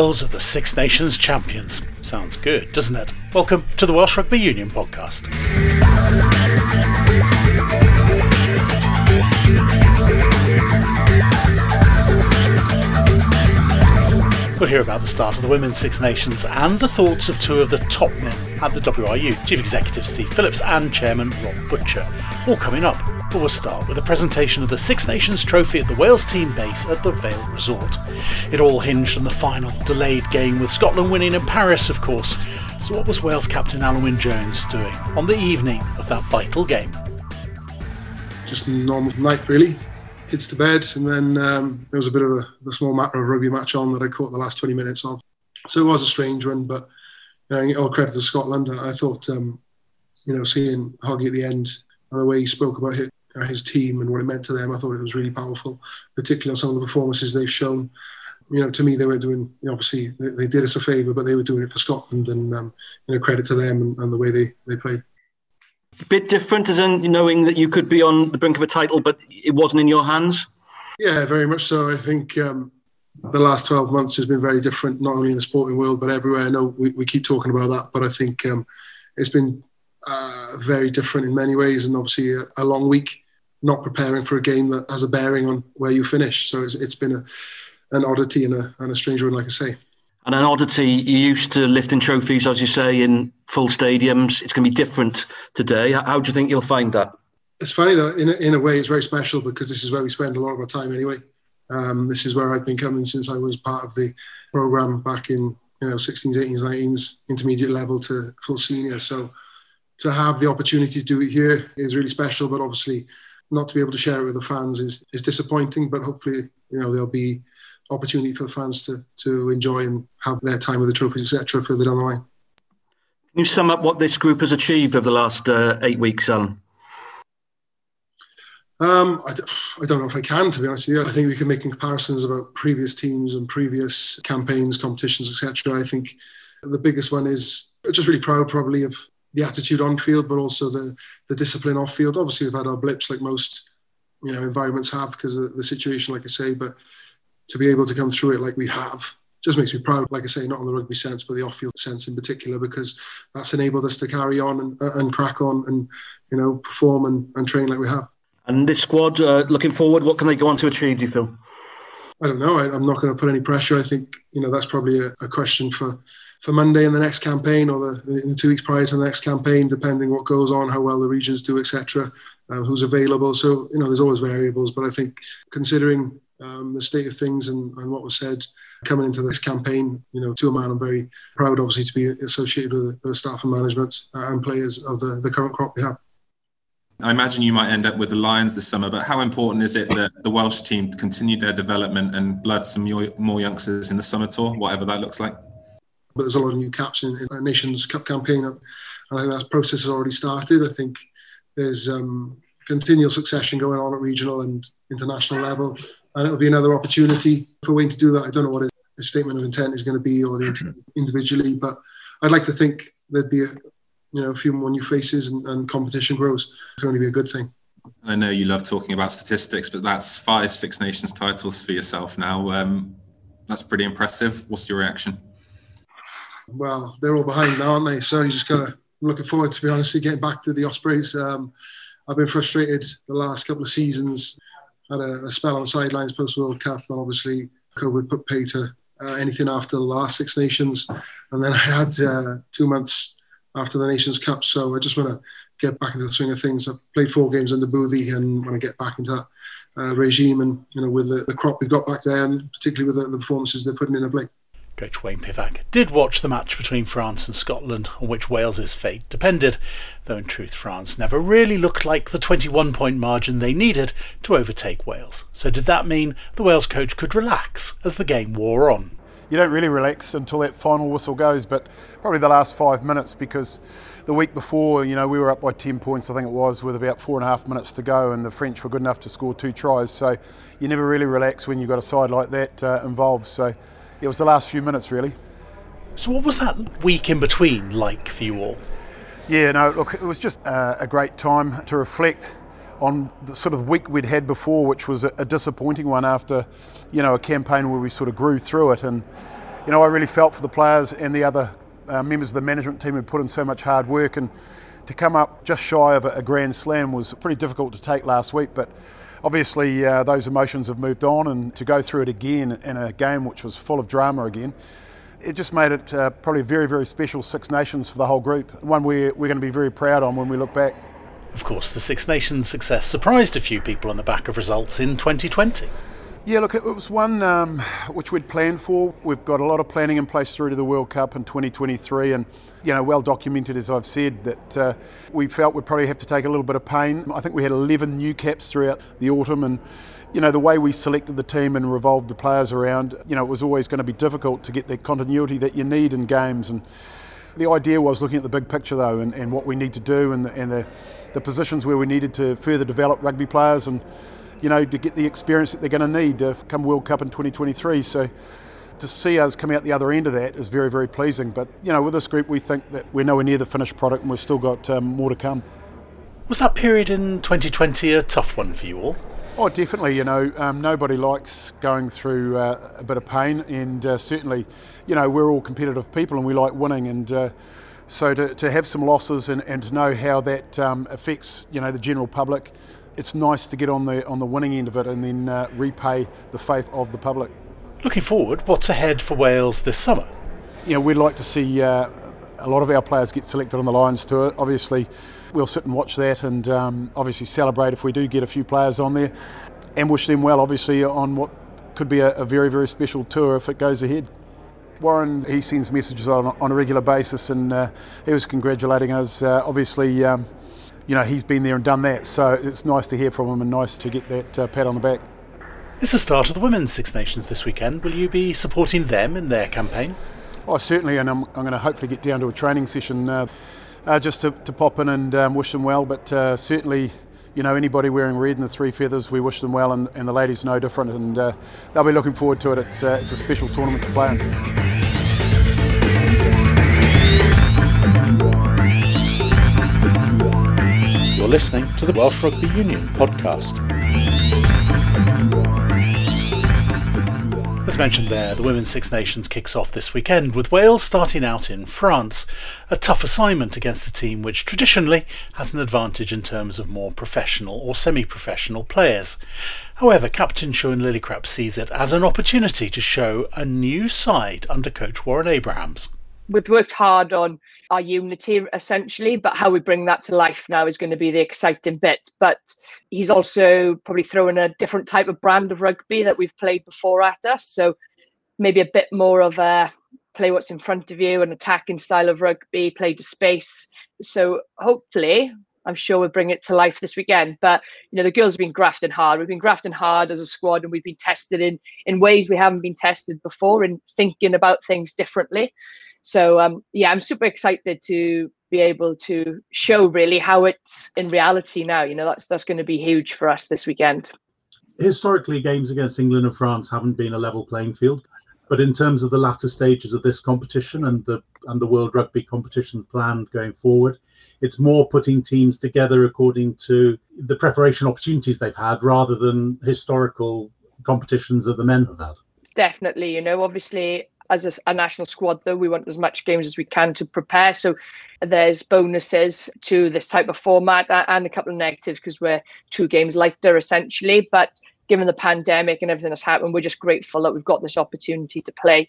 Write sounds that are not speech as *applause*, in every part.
Wales are the Six Nations champions. Sounds good, doesn't it? Welcome to the Welsh Rugby Union podcast. We'll hear about the start of the Women's Six Nations and the thoughts of two of the top men at the WRU, Chief Executive Steve Phillips and Chairman Rob Butcher. All coming up, but we'll start with a presentation of the Six Nations trophy at the Wales team base at the Vale Resort. It all hinged on the final delayed game with Scotland winning in Paris, of course. So, what was Wales captain Alun Wyn Jones doing on the evening of that vital game? Just normal night, really kids to bed, and then um, there was a bit of a, a small matter of rugby match on that I caught the last 20 minutes of. So it was a strange one, but you know, all credit to Scotland. I thought, um, you know, seeing Hoggy at the end and the way he spoke about his, his team and what it meant to them, I thought it was really powerful, particularly on some of the performances they've shown. You know, to me, they were doing, you know, obviously, they, they, did us a favour, but they were doing it for Scotland, and, um, you know, credit to them and, and the way they, they played A bit different as in knowing that you could be on the brink of a title, but it wasn't in your hands? Yeah, very much so. I think um, the last 12 months has been very different, not only in the sporting world, but everywhere. I know we, we keep talking about that, but I think um, it's been uh, very different in many ways. And obviously, a, a, long week, not preparing for a game that has a bearing on where you finish. So it's, it's been a, an oddity and a, and a strange one, like I say. And an oddity, you used to lifting trophies, as you say, in full stadiums. It's going to be different today. How do you think you'll find that? It's funny though, in a, in a way, it's very special because this is where we spend a lot of our time anyway. Um, this is where I've been coming since I was part of the program back in you know 16s, 18s, 19s, intermediate level to full senior. So to have the opportunity to do it here is really special. But obviously, not to be able to share it with the fans is is disappointing. But hopefully, you know, there'll be opportunity for the fans to to enjoy and have their time with the trophies, etc. Further down the line. Can you sum up what this group has achieved over the last uh, eight weeks, Alun? Um, I, I, don't know if I can, to be honest with you. I think we can make comparisons about previous teams and previous campaigns, competitions, etc. I think the biggest one is just really proud, probably, of the attitude on field, but also the the discipline off field. Obviously, we've had our blips like most you know environments have because of the situation, like I say, but to be able to come through it like we have just makes me proud, like I say, not on the rugby sense, but the off-field sense in particular, because that's enabled us to carry on and, and crack on and, you know, perform and, and train like we have. And this squad, uh, looking forward, what can they go on to achieve, do you feel? I don't know. I, am not going to put any pressure. I think, you know, that's probably a, a question for, for Monday in the next campaign or the, the, two weeks prior to the next campaign, depending what goes on, how well the regions do, etc., uh, who's available. So, you know, there's always variables, but I think considering um, the state of things and, and, what was said coming into this campaign. You know, to a man, I'm very proud, obviously, to be associated with the staff and management uh, and players of the, the current crop we have. I imagine you might end up with the Lions this summer, but how important is it that the Welsh team continue their development and blood some more youngsters in the summer tour, whatever that looks like? But there's a lot of new caps in, in the Nations Cup campaign, and I think that process has already started. I think there's um, continual succession going on at regional and international level and it'll be another opportunity for Wayne to do that. I don't know what his, his statement of intent is going to be or the mm-hmm. individually, but I'd like to think there'd be a you know a few more new faces and, and competition grows. It can only be a good thing. I know you love talking about statistics, but that's five Six Nations titles for yourself now. Um, that's pretty impressive. What's your reaction? Well, they're all behind now, aren't they? So you just got to. I'm looking forward, to be honest, getting back to the Ospreys. Um, I've been frustrated the last couple of seasons had a, a spell on the sidelines post World Cup, and obviously COVID put pay to uh, anything after the last Six Nations. And then *laughs* I had uh, two months after the Nations Cup, so I just want to get back into the swing of things. I've played four games under Boothie, and want to get back into that uh, regime, and you know, with the, the crop we got back there, and particularly with the, the performances they're putting in a play. Coach Wayne Pivac did watch the match between France and Scotland, on which Wales's fate depended, though in truth France never really looked like the 21 point margin they needed to overtake Wales. So did that mean the Wales coach could relax as the game wore on? You don't really relax until that final whistle goes, but probably the last five minutes because the week before, you know, we were up by 10 points, I think it was, with about four and a half minutes to go, and the French were good enough to score two tries. So you never really relax when you've got a side like that uh, involved. So it was the last few minutes really. So, what was that week in between like for you all? Yeah, no, look, it was just uh, a great time to reflect on the sort of week we'd had before, which was a, a, disappointing one after, you know, a campaign where we sort of grew through it. And you know, I really felt for the players and the other uh, members of the management team who put in so much hard work and to come up just shy of a, a grand slam was pretty difficult to take last week, but obviously uh, those emotions have moved on and to go through it again in a game which was full of drama again it just made it uh, probably a very, very special Six Nations for the whole group. One we're, we're going to be very proud on when we look back. Of course, the Six Nations success surprised a few people on the back of results in 2020. Yeah, look, it was one um, which we'd planned for. We've got a lot of planning in place through to the World Cup in 2023, and you know, well documented as I've said that uh, we felt we'd probably have to take a little bit of pain. I think we had 11 new caps throughout the autumn, and you know, the way we selected the team and revolved the players around, you know, it was always going to be difficult to get the continuity that you need in games. And the idea was looking at the big picture though, and, and what we need to do, and the, and the the positions where we needed to further develop rugby players and you know to get the experience that they're going to need to come World Cup in 2023 so to see us come out the other end of that is very very pleasing but you know with this group we think that we're nowhere near the finished product and we've still got um, more to come was that period in 2020 a tough one for you all Oh, definitely. You know, um, nobody likes going through uh, a bit of pain, and uh, certainly, you know, we're all competitive people and we like winning. And uh, so to, to have some losses and, and to know how that um, affects you know the general public, it's nice to get on the on the winning end of it and then uh, repay the faith of the public. Looking forward, what's ahead for Wales this summer? You know, we'd like to see uh, a lot of our players get selected on the Lions tour. Obviously, we'll sit and watch that and um, obviously celebrate if we do get a few players on there, and wish them well. Obviously, on what could be a, a very very special tour if it goes ahead. Warren, he sends messages on, on a regular basis and uh, he was congratulating us. Uh, obviously, um, you know, he's been there and done that, so it's nice to hear from him and nice to get that uh, pat on the back. It's the start of the Women's Six Nations this weekend. Will you be supporting them in their campaign? Oh, certainly, and I'm, I'm going to hopefully get down to a training session uh, uh, just to, to, pop in and um, wish them well, but uh, certainly you know, anybody wearing red and the three feathers, we wish them well, and, and the ladies no different, and uh, they'll be looking forward to it. It's, uh, it's a special tournament to play in. Listening to the Welsh Rugby Union podcast. As mentioned there, the Women's Six Nations kicks off this weekend with Wales starting out in France, a tough assignment against a team which traditionally has an advantage in terms of more professional or semi professional players. However, Captain Lily Lillicrap sees it as an opportunity to show a new side under coach Warren Abrahams. We've worked hard on our unity essentially, but how we bring that to life now is going to be the exciting bit. But he's also probably throwing a different type of brand of rugby that we've played before at us. So maybe a bit more of a play what's in front of you, an attacking style of rugby, play to space. So hopefully, I'm sure we'll bring it to life this weekend. But you know, the girls have been grafting hard. We've been grafting hard as a squad, and we've been tested in in ways we haven't been tested before, in thinking about things differently. So um, yeah, I'm super excited to be able to show really how it's in reality now. You know, that's that's going to be huge for us this weekend. Historically, games against England and France haven't been a level playing field, but in terms of the latter stages of this competition and the and the World Rugby competition planned going forward, it's more putting teams together according to the preparation opportunities they've had rather than historical competitions that the men have had. Definitely, you know, obviously as a, a, national squad, though, we want as much games as we can to prepare. So there's bonuses to this type of format and a couple of negatives because we're two games lighter essentially. But given the pandemic and everything that's happened, we're just grateful that we've got this opportunity to play.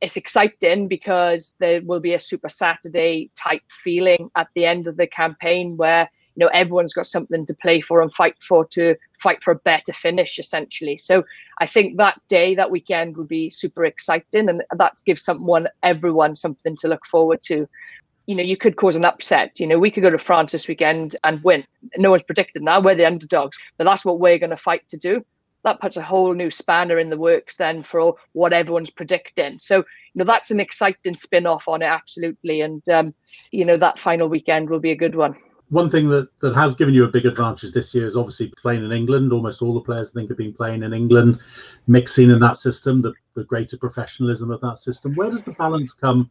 It's exciting because there will be a Super Saturday type feeling at the end of the campaign where you know everyone's got something to play for and fight for to fight for a better finish essentially. So i think that day that weekend would be super exciting and that gives someone everyone something to look forward to. You know you could cause an upset. You know we could go to france this weekend and win. No one's predicted that. We're the underdogs. But that's what we're going to fight to do. That puts a whole new spanner in the works then for what everyone's predicting. So you know that's an exciting spin-off on it absolutely. And um, you know that final weekend will be a good one one thing that, that has given you a big advantage this year is obviously playing in England. Almost all the players I think have been playing in England, mixing in that system, the, the greater professionalism of that system. Where does the balance come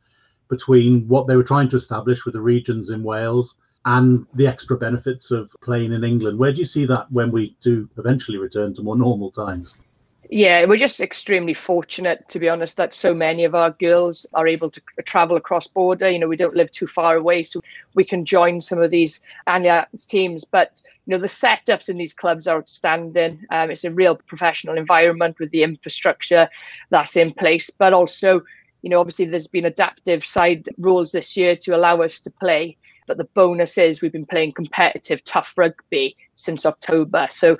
between what they were trying to establish with the regions in Wales and the extra benefits of playing in England? Where do you see that when we do eventually return to more normal times? Yeah, we're just extremely fortunate, to be honest, that so many of our girls are able to travel across border. You know, we don't live too far away, so we can join some of these Alliance teams. But you know, the setups in these clubs are outstanding. Um, it's a real professional environment with the infrastructure that's in place, but also, you know, obviously there's been adaptive side rules this year to allow us to play. But the bonus is we've been playing competitive, tough rugby since October. So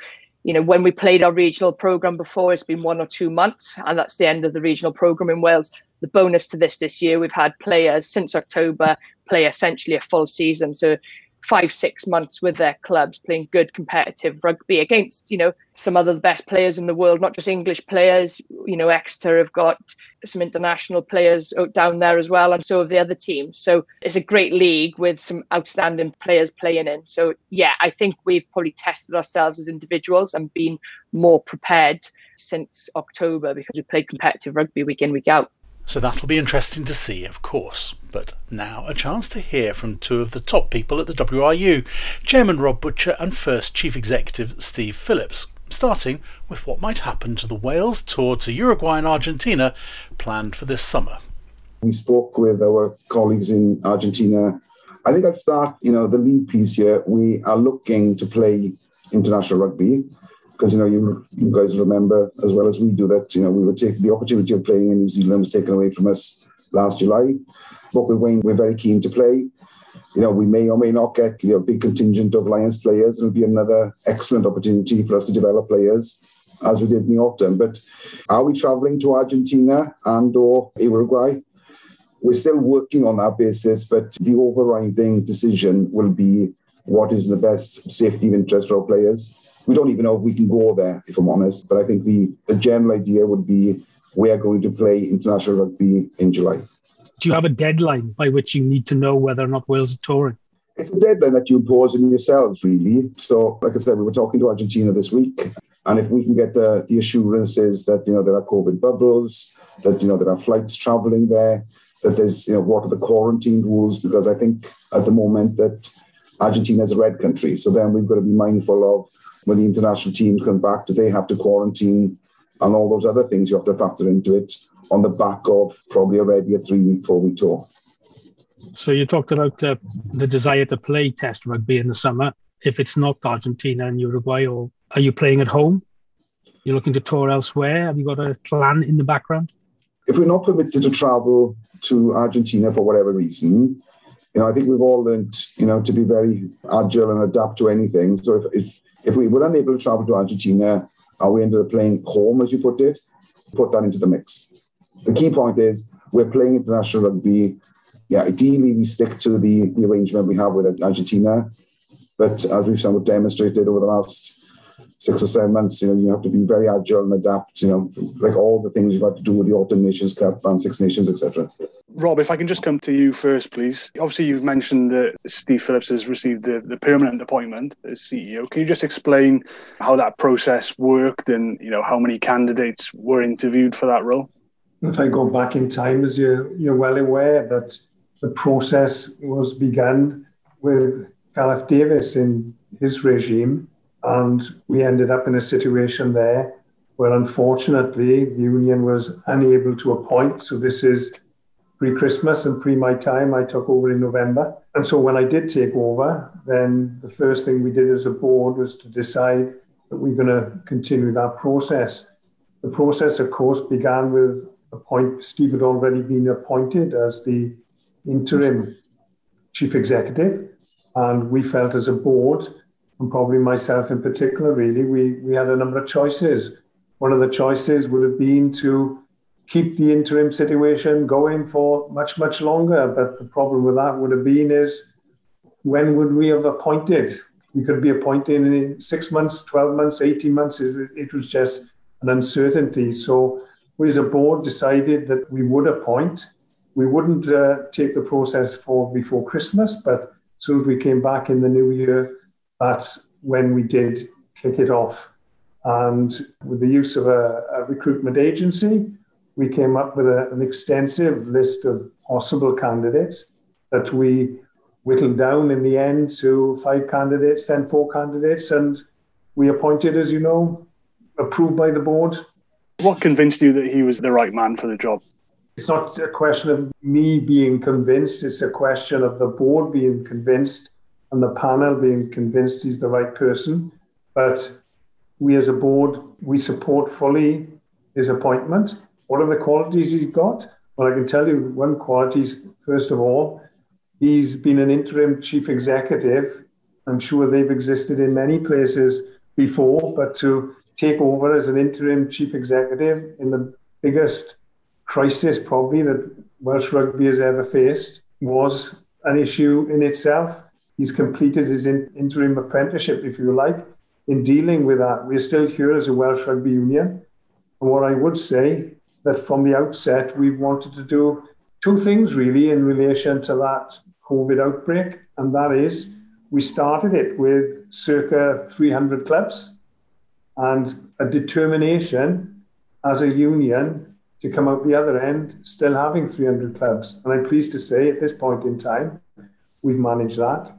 you know, when we played our regional program before, it's been one or two months, and that's the end of the regional program in Wales. The bonus to this this year, we've had players since October play essentially a full season. So five, six months with their clubs playing good competitive rugby against, you know, some other the best players in the world, not just English players. You know, Exeter have got some international players down there as well, and so have the other teams. So it's a great league with some outstanding players playing in. So yeah, I think we've probably tested ourselves as individuals and been more prepared since October because we played competitive rugby week in, week out. So that'll be interesting to see, of course. But now a chance to hear from two of the top people at the WRU Chairman Rob Butcher and first Chief Executive Steve Phillips, starting with what might happen to the Wales tour to Uruguay and Argentina planned for this summer. We spoke with our colleagues in Argentina. I think I'd start, you know, the lead piece here. We are looking to play international rugby because you know you you guys remember as well as we do that you know we were taking the opportunity of playing in New Zealand was taken away from us last July. But we're very keen to play. You know, we may or may not get you know, a big contingent of Lions players. It'll be another excellent opportunity for us to develop players as we did in the autumn. But are we travelling to Argentina and or Uruguay? We're still working on that basis, but the overriding decision will be what is the best safety interest for our players we don't even know if we can go there, if I'm honest. But I think the, the general idea would be we are going to play international rugby in July. Do you have a deadline by which you need to know whether or not Wales is touring? It's a deadline that you impose on yourselves, really. So, like I said, we were talking to Argentina this week, and if we can get the, the assurances that you know there are COVID bubbles, that you know there are flights travelling there, that there's you know what are the quarantine rules? Because I think at the moment that Argentina is a red country, so then we've got to be mindful of when the international team come back, do they have to quarantine and all those other things you have to factor into it on the back of probably already a three week, four week tour? So you talked about uh, the desire to play Test rugby in the summer. If it's not Argentina and Uruguay, or are you playing at home? You're looking to tour elsewhere. Have you got a plan in the background? If we're not permitted to travel to Argentina for whatever reason, you know, I think we've all learned, you know, to be very agile and adapt to anything. So if, if if we were unable to travel to Argentina, and we ended up playing home, as you put it, put that into the mix. The key point is we're playing international rugby. Yeah, ideally we stick to the, the arrangement we have with Argentina. But as we've somewhat demonstrated over the last six or seven months, you know, you have to be very agile and adapt, you know, like all the things you've got to do with the Autumn Nations Cup and Six Nations, etc. Rob, if I can just come to you first, please. Obviously, you've mentioned that Steve Phillips has received the, the permanent appointment as CEO. Can you just explain how that process worked and, you know, how many candidates were interviewed for that role? If I go back in time, as you're, you're well aware, that the process was begun with Gareth Davies in his regime and we ended up in a situation there where unfortunately the union was unable to appoint. So this is pre Christmas and pre my time. I took over in November. And so when I did take over, then the first thing we did as a board was to decide that we're going to continue that process. The process, of course, began with appoint Steve had already been appointed as the interim chief executive. And we felt as a board and probably myself in particular, really, we, we had a number of choices. One of the choices would have been to keep the interim situation going for much, much longer. But the problem with that would have been is when would we have appointed? We could be appointed in six months, 12 months, 18 months. It, it was just an uncertainty. So we as a board decided that we would appoint. We wouldn't uh, take the process for before Christmas, but as soon as we came back in the new year, that's when we did kick it off. And with the use of a, a recruitment agency, we came up with a, an extensive list of possible candidates that we whittled down in the end to five candidates, then four candidates, and we appointed, as you know, approved by the board, What convinced you that he was the right man for the job? It's not a question of me being convinced, it's a question of the board being convinced and the panel being convinced he's the right person. But we as a board, we support fully his appointment. What are the qualities he's got? Well, I can tell you one quality is, first of all, he's been an interim chief executive. I'm sure they've existed in many places before, but to take over as an interim chief executive in the biggest crisis probably that Welsh rugby has ever faced was an issue in itself. He's completed his in, interim apprenticeship, if you like, in dealing with that. We're still here as a Welsh Rugby Union. And what I would say that from the outset, we wanted to do two things really in relation to that COVID outbreak. And that is, we started it with circa 300 clubs and a determination as a union to come out the other end still having 300 clubs. And I'm pleased to say at this point in time, we've managed that.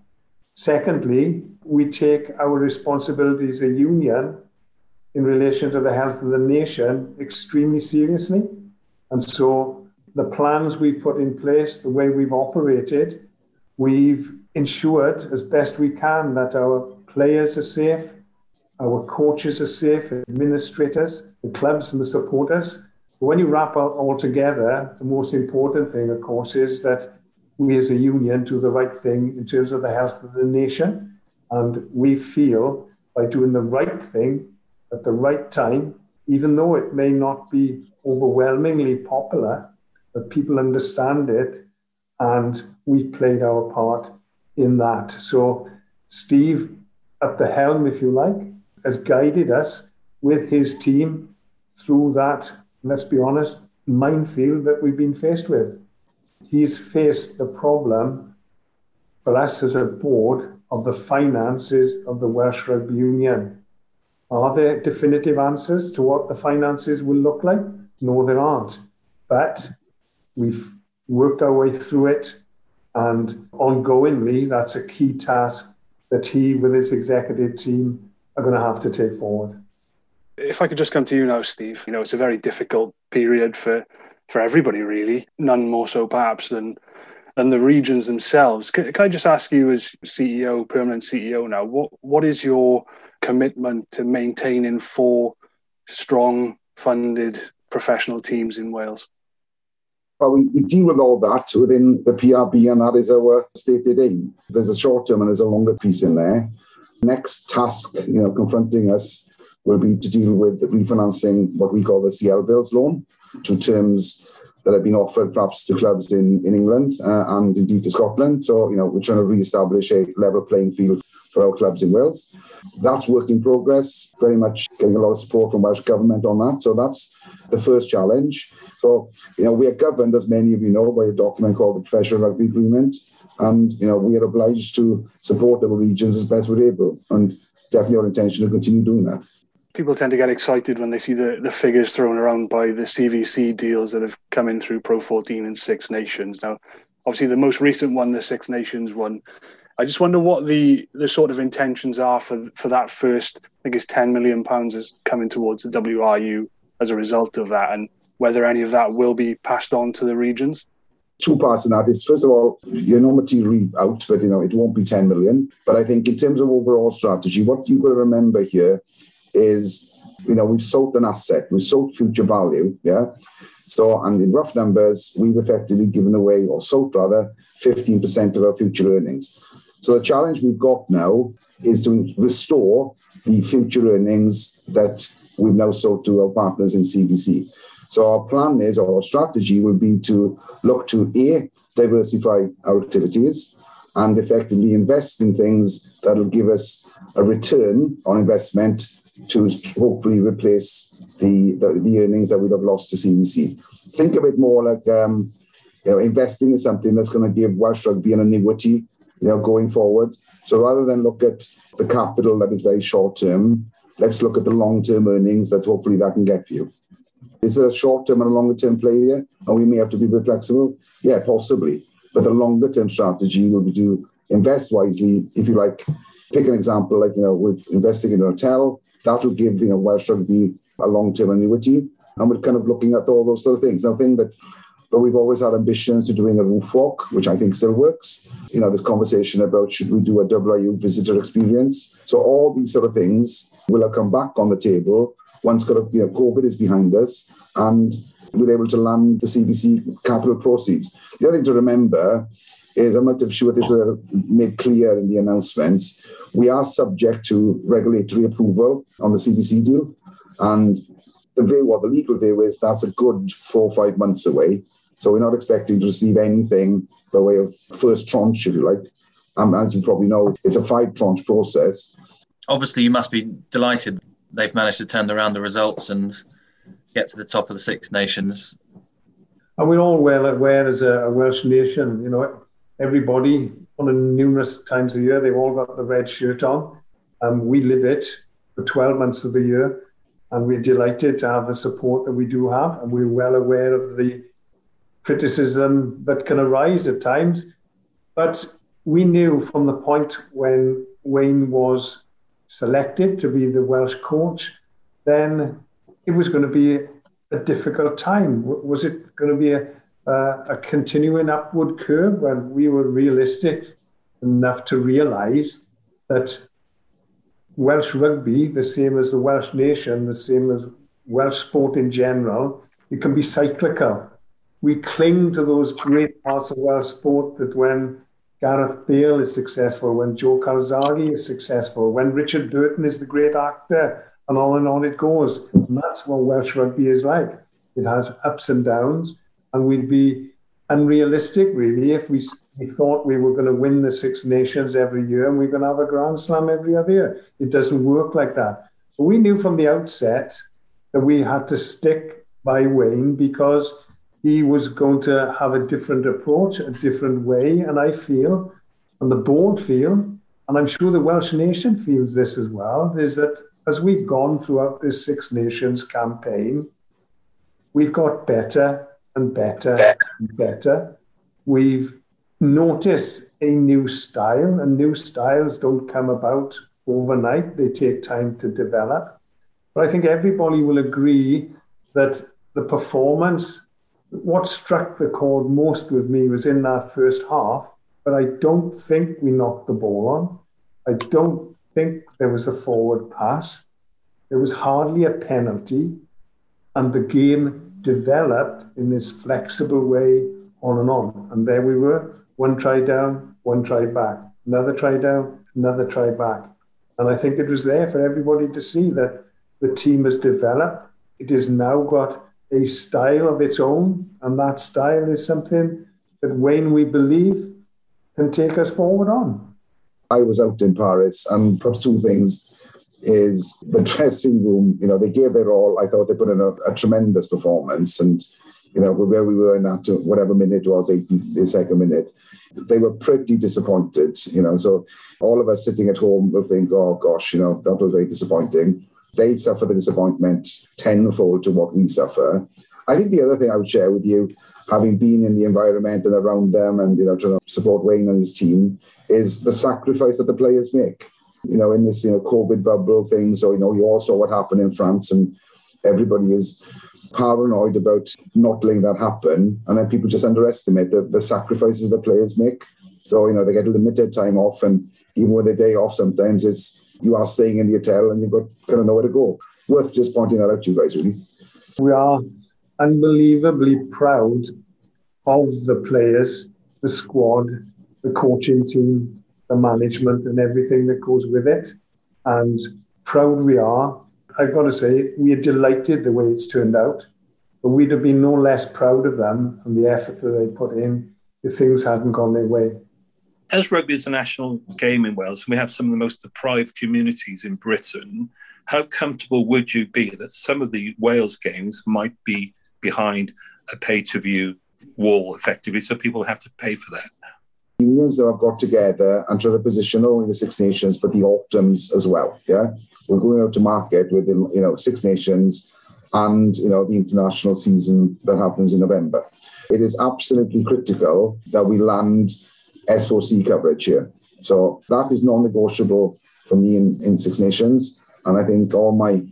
Secondly, we take our responsibility as a union in relation to the health of the nation extremely seriously. And so the plans we've put in place, the way we've operated, we've ensured as best we can that our players are safe, our coaches are safe, administrators, the clubs and the supporters. When you wrap it all together, the most important thing, of course, is that we as a union do the right thing in terms of the health of the nation. And we feel by doing the right thing at the right time, even though it may not be overwhelmingly popular, but people understand it and we've played our part in that. So, Steve, at the helm, if you like, has guided us with his team through that, let's be honest, minefield that we've been faced with he's faced the problem for us as a board of the finances of the Welsh Rugby Union. Are there definitive answers to what the finances will look like? No, there aren't. But we've worked our way through it, and ongoingly, that's a key task that he, with his executive team, are going to have to take forward. If I could just come to you now, Steve, you know, it's a very difficult period for for everybody really. None more so perhaps than than the regions themselves. Can, can I just ask you, as CEO, permanent CEO now, what what is your commitment to maintaining four strong, funded professional teams in Wales? Well, we, we deal with all that within the PRB, and that is our stated aim. There's a short term and there's a longer piece in there. Next task, you know, confronting us will be to deal with refinancing what we call the CLBILS loan to terms that have been offered perhaps to clubs in, in England uh, and indeed to Scotland. So, you know, we're trying to re-establish a level playing field for our clubs in Wales. That's work in progress, very much getting a lot of support from Welsh Government on that. So that's the first challenge. So, you know, we are governed, as many of you know, by a document called the Professional Rugby Agreement. And, you know, we are obliged to support our regions as best we're able. And definitely our intention to continue doing that people tend to get excited when they see the, the figures thrown around by the CVC deals that have come in through Pro 14 and Six Nations. Now, obviously, the most recent one, the Six Nations one, I just wonder what the the sort of intentions are for for that first. I think it's 10 million pounds is coming towards the WRU as a result of that, and whether any of that will be passed on to the regions. Two parts in that is first of all, your no material out, but you know it won't be 10 million. But I think in terms of overall strategy, what you've got to remember here is, you know, we've sold an asset, we've sold future value, yeah. So, and in rough numbers, we've effectively given away, or sold rather, 15% of our future earnings. So the challenge we've got now is to restore the future earnings that we've now sold to our partners in CVC. So our plan is, or our strategy will be to look to A, diversify our activities and effectively invest in things that will give us a return on investment to hopefully replace the, the, the, earnings that we'd have lost to CVC. Think of it more like um, you know, investing in something that's going to give Welsh Rugby an annuity you know, going forward. So rather than look at the capital that is very short term, let's look at the long term earnings that hopefully that can get for you. Is there a short term and a longer term play here? And we may have to be a bit flexible? Yeah, possibly. But the longer term strategy will be to invest wisely, if you like. Pick an example, like, you know, with investing in a hotel, that will give you know Welsh Rugby a long-term annuity. And we're kind of looking at all those sort of things. Nothing that but we've always had ambitions to doing a roof walk, which I think still works. You know, this conversation about should we do a WRU visitor experience. So all these sort of things will have come back on the table once kind of, you know, COVID is behind us and we're able to land the CVC capital proceeds. The other thing to remember is I'm not sure this was made clear in the announcements. We are subject to regulatory approval on the CVC deal. And the view, or the legal view is that's a good four or five months away. So we're not expecting to receive anything by way of first tranche, if you like. Um, as you probably know, it's a five tranche process. Obviously, you must be delighted they've managed to turn around the results and get to the top of the Six Nations. And we're all well aware as a Welsh nation, you know, everybody on a numerous times a year, they've all got the red shirt on. Um, we live it for 12 months of the year, and we're delighted to have the support that we do have, and we're well aware of the criticism that can arise at times. But we knew from the point when Wayne was selected to be the Welsh coach, then it was going to be a difficult time. Was it going to be a, a, a continuing upward curve when we were realistic enough to realise that Welsh rugby, the same as the Welsh nation, the same as Welsh sport in general, it can be cyclical we cling to those great parts of Welsh sport that when Gareth Bale is successful, when Joe Calzaghe is successful, when Richard Burton is the great actor, and on and on it goes. And that's what Welsh rugby is like. It has ups and downs, and we'd be unrealistic, really, if we, we thought we were going to win the Six Nations every year and we're going to have a Grand Slam every other year. It doesn't work like that. But we knew from the outset that we had to stick by Wayne because he was going to have a different approach, a different way. And I feel, and the board feel, and I'm sure the Welsh nation feels this as well, is that as we've gone throughout this Six Nations campaign, we've got better and better and better. We've noticed a new style, and new styles don't come about overnight, they take time to develop. But I think everybody will agree that the performance what struck the chord most with me was in that first half, but I don't think we knocked the ball on. I don't think there was a forward pass. There was hardly a penalty. And the game developed in this flexible way on and on. And there we were, one try down, one try back, another try down, another try back. And I think it was there for everybody to see that the team has developed. It has now got a style of its own, and that style is something that Wayne, we believe, can take us forward on. I was out in Paris, and perhaps two things is the *laughs* dressing room. You know, they gave their all. I thought they put in a, a tremendous performance, and you know where we were in that whatever minute was, 82nd minute. They were pretty disappointed. You know, so all of us sitting at home will think, "Oh gosh, you know, that was very disappointing." they suffer the disappointment tenfold to what we suffer. I think the other thing I would share with you, having been in the environment and around them and you know trying to support Wayne and his team, is the sacrifice that the players make. You know, in this you know COVID bubble thing. So you know, you all saw what happened in France, and everybody is paranoid about not letting that happen, and then people just underestimate the, the sacrifices the players make. So you know, they get limited time off, and even with a day off, sometimes it's you are staying in the hotel and you've got kind of nowhere to go. Worth just pointing that out to you guys, really. We are unbelievably proud of the players, the squad, the coaching team, the management, and everything that goes with it. And proud we are. I've got to say, we are delighted the way it's turned out, but we'd have been no less proud of them and the effort that they put in if things hadn't gone their way as rugby is a national game in Wales, and we have some of the most deprived communities in Britain, how comfortable would you be that some of the Wales games might be behind a pay to view wall effectively, so people have to pay for that? Unions that have got together and try to position not only the Six Nations but the autumns as well. Yeah, we're going out to market with the you know Six Nations and you know the international season that happens in November. It is absolutely critical that we land S4C coverage here. So that is non-negotiable for me in, in Six Nations. And I think all my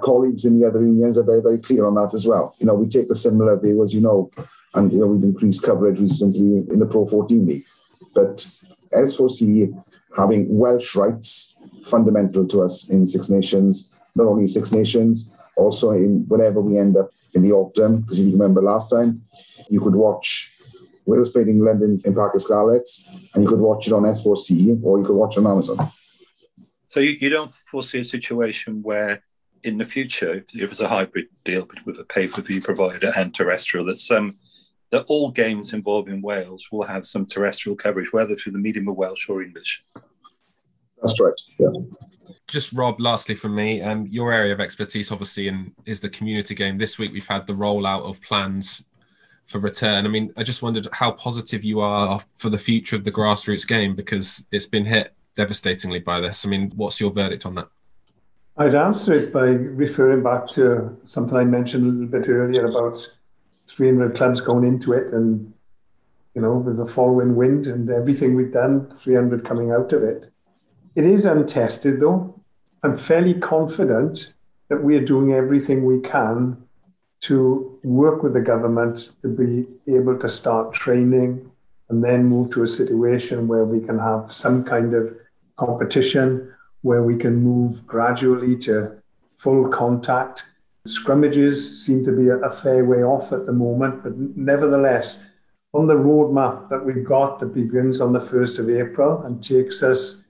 colleagues in the other unions are very, very clear on that as well. You know, we take a similar view, as you know, and you know we've increased coverage recently in the Pro 14 League. But S4C having Welsh rights fundamental to us in Six Nations, not only Six Nations, also in whenever we end up in the autumn, because if you remember last time, you could watch Wales played in London in Parc y Scarlets, and you could watch it on S4C or you could watch it on Amazon. So you, you don't foresee a situation where in the future, if, it's a hybrid deal with a pay-per-view provider and terrestrial, that some um, that all games involving Wales will have some terrestrial coverage, whether through the medium of Welsh or English. That's right. Yeah. Just Rob, lastly from me, um, your area of expertise obviously in, is the community game. This week we've had the rollout of plans for return. I mean, I just wondered how positive you are for the future of the grassroots game because it's been hit devastatingly by this. I mean, what's your verdict on that? I'd answer it by referring back to something I mentioned a little bit earlier about 300 clubs going into it and, you know, with the following wind and everything we've done, 300 coming out of it. It is untested though. I'm fairly confident that we are doing everything we can to work with the government to be able to start training and then move to a situation where we can have some kind of competition where we can move gradually to full contact. Scrummages seem to be a, fair way off at the moment, but nevertheless, on the roadmap that we've got that begins on the 1st of April and takes us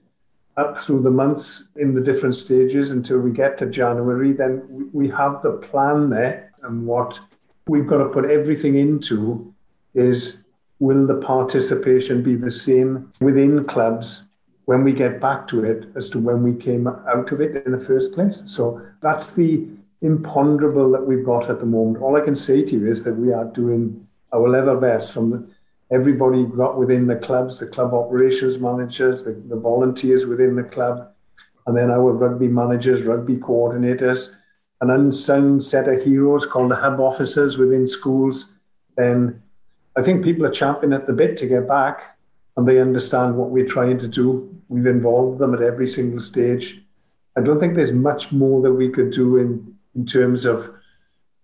up through the months in the different stages until we get to January, then we have the plan there. And what we've got to put everything into is will the participation be the same within clubs when we get back to it as to when we came out of it in the first place. So that's the imponderable that we've got at the moment. All I can say to you is that we are doing our level best from the, everybody got within the clubs, the club operations managers, the, the volunteers within the club, and then our rugby managers, rugby coordinators, an unsung set of heroes called the hub officers within schools. Then I think people are champing at the bit to get back and they understand what we're trying to do. We've involved them at every single stage. I don't think there's much more that we could do in, in terms of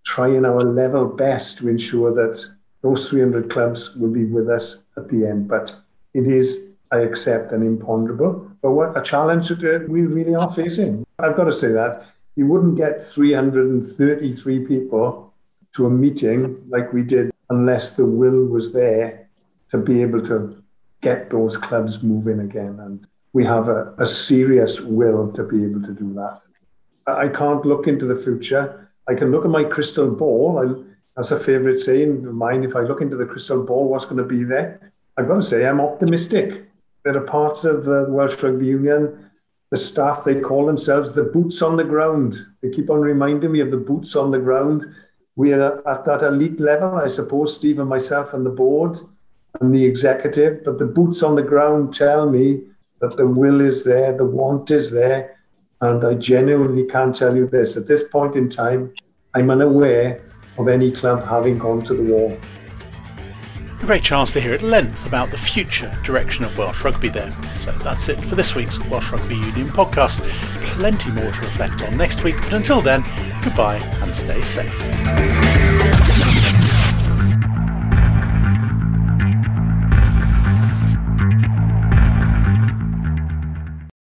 trying our level best to ensure that those 300 clubs will be with us at the end. But it is, I accept, an imponderable, but what a challenge that uh, we really are facing. I've got to say that you wouldn't get 333 people to a meeting like we did unless the will was there to be able to get those clubs moving again. And we have a, a serious will to be able to do that. I can't look into the future. I can look at my crystal ball. I, that's a favorite saying of mine. If I look into the crystal ball, what's going to be there? I've got to say, I'm optimistic. There are parts of the Welsh Rugby Union, the staff, they call themselves the boots on the ground. They keep on reminding me of the boots on the ground. We are at that elite level, I suppose, Steve and myself and the board and the executive, but the boots on the ground tell me that the will is there, the want is there. And I genuinely can tell you this at this point in time, I'm unaware of any club having gone to the wall. A great chance to hear at length about the future direction of Welsh rugby there. So that's it for this week's Welsh Rugby Union podcast. Plenty more to reflect on next week, but until then, goodbye and stay safe.